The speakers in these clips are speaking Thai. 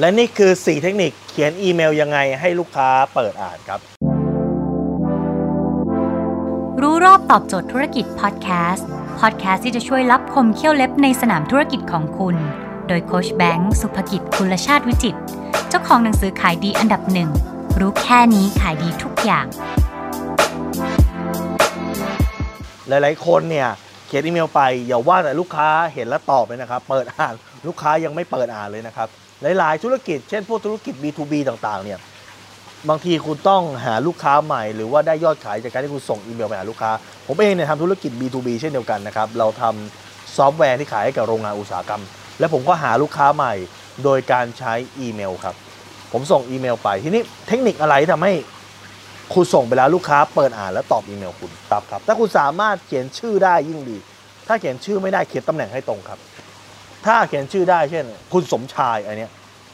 และนี่คือ 4 เทคนิคเขียนอีเมลยังไงให้ลูกค้าเปิดอ่านครับ รู้รอบตอบโจทย์ธุรกิจพอดแคสต์พอดแคสต์ที่จะช่วยรับคมเขี้ยวเล็บในสนามธุรกิจของคุณ โดยโคชแบงค์สุภกิจคุณชาติวิจิตรเจ้าของหนังสือขายดีอันดับหนึ่งรู้แค่นี้ขายดีทุกอย่าง หลาย ๆ คนเนี่ยเขียนอีเมลไปอย่าว่าแต่ลูกค้าเห็นแล้วตอบเลยนะครับ เปิดอ่าน ลูกค้ายังไม่เปิดอ่านเลยนะครับ หลาย ๆ ธุรกิจ เช่นพวกธุรกิจ B2B ต่าง ๆ เนี่ยบางทีคุณต้องหาลูกค้าใหม่ หรือว่าได้ยอดขายจากการที่คุณส่งอีเมลไปหาลูกค้า ผมเองเนี่ยทำธุรกิจ B2B เช่นเดียวกันนะครับ เราทำซอฟต์แวร์ที่ขายให้กับโรงงานอุตสาหกรรม และผมก็หาลูกค้าใหม่ โดยการใช้อีเมลครับ ผมส่งอีเมลไปทีนี้เทคนิคอะไรที่ทำให้คุณส่งไปแล้วลูกค้าเปิดอ่านแล้วตอบอีเมลคุณครับครับ ถ้าคุณสามารถเขียนชื่อได้ยิ่งดี ถ้าเขียนชื่อไม่ได้เขียนตำแหน่งให้ตรงครับ ถ้าเขียนชื่อได้เช่น คุณสมชายอันเนี้ย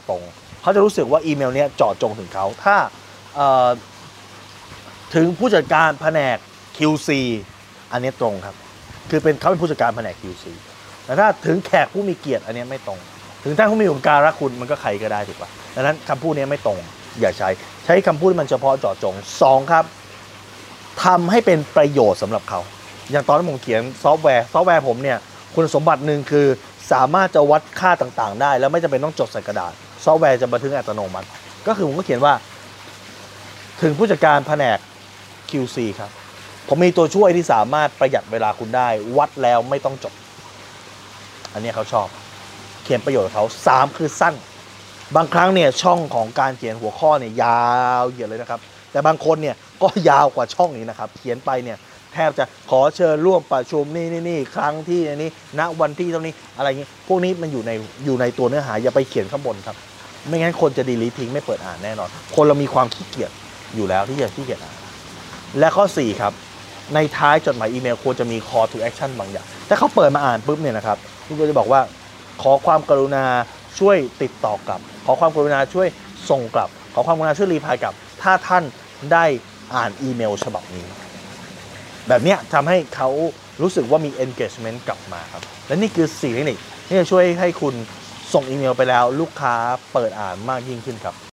ตรงเขาจะรู้สึกว่าอีเมลเนี้ยจาะจงถึงเขาถ้าถึงผู้จัดการแผนก QC อันนี้ตรงครับ คือเป็นเขาเป็นผู้จัดการแผนก QC แต่ถ้าถึงแขกผู้มีเกียรติอันนี้ไม่ตรง ถึงท่านผู้มีอุปการะคุณมันก็ใครก็ได้ถูกปะดังนั้นคำพูดนี้ไม่ตรง อย่าใช้ ใช้คำพูดที่มันเฉพาะเจาะจงสองครับทำให้เป็นประโยชน์สำหรับเขา อย่างตอนที่ผมเขียนซอฟต์แวร์ ซอฟต์แวร์ผมเนี่ย คุณสมบัติหนึ่งคือสามารถจะวัดค่าต่างๆ ได้ แล้วไม่จำเป็นต้องจดใส่กระดาษ ซอฟต์แวร์จะบันทึกอัตโนมัติ ก็คือผมก็เขียนว่า ถึงผู้จัดการแผนก QC ครับ ผมมีตัวช่วยที่สามารถประหยัดเวลาคุณได้ วัดแล้วไม่ต้องจด อันนี้เขาชอบ เขียนประโยชน์เขาสามคือสั้น บางครั้งเนี่ยช่องของการเขียนหัวข้อเนี่ยยาวเหยียดเลยนะครับ แต่บางคนเนี่ยก็ยาวกว่าช่องนี้นะครับ เขียนไปเนี่ย แทบจะขอเชิญร่วมประชุมนี่นี่นี่ครั้งที่นี้ณวันที่เท่านี้อะไรอย่างนี้ พวกนี้มันอยู่ในอยู่ในตัวเนื้อหาอย่าไปเขียนข้างบนครับ ไม่งั้นคนจะดีลีทิ้งไม่เปิดอ่านแน่นอน คนเรามีความขี้เกียจอยู่แล้วที่จะขี้เกียจอ่านและข้อ 4 ครับ ในท้ายจดหมายอีเมลควรจะมี call to action บางอย่าง ถ้าเขาเปิดมาอ่านปุ๊บเนี่ยนะครับคุณก็จะบอกว่า ขอความกรุณาช่วยติดต่อกลับ ขอความกรุณาช่วยส่งกลับ ขอความกรุณาช่วยรีพายกลับ ถ้าท่านได้อ่านอีเมลฉบับนี้ แบบนี้ทำให้เขารู้สึกว่ามี engagement กลับมาครับ และนี่คือ4เทคนิคที่จะช่วยให้คุณส่งอีเมลไปแล้ว ลูกค้าเปิดอ่านมากยิ่งขึ้นครับ